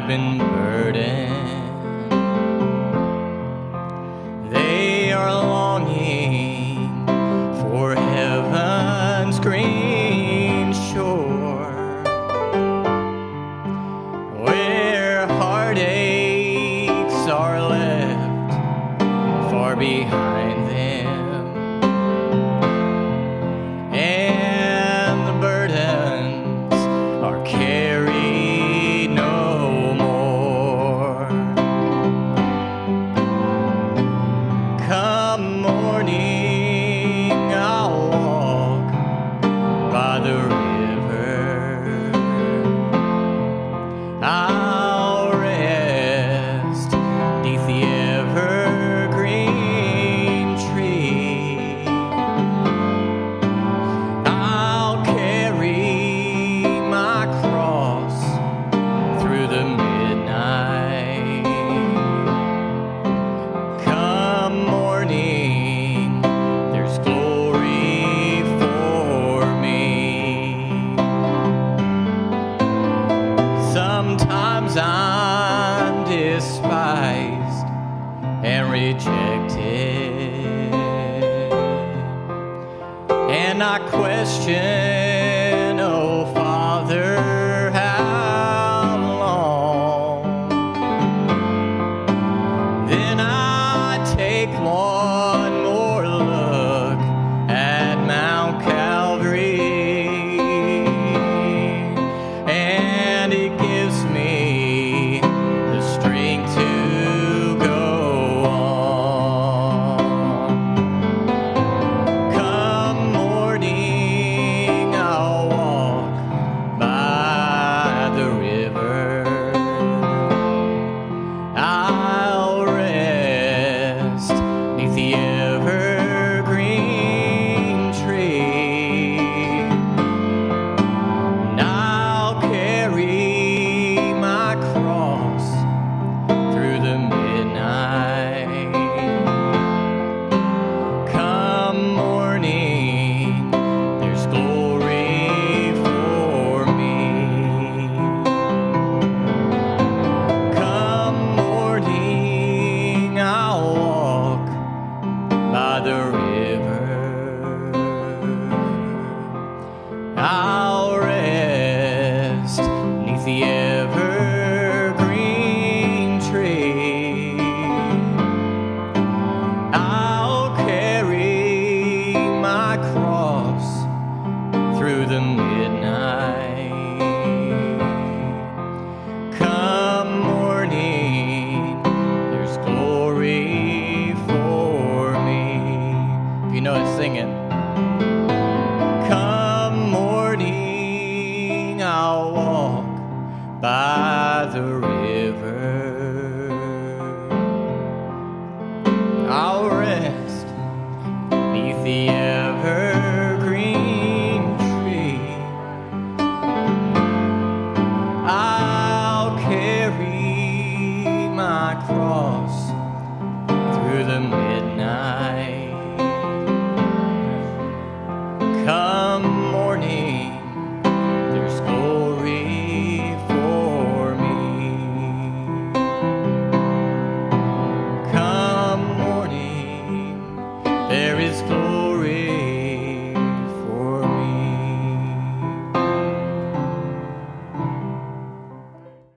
have been burdened. They are longing for heaven's green shore, where heartaches are left far behind. and despised and rejected, and I question. is close.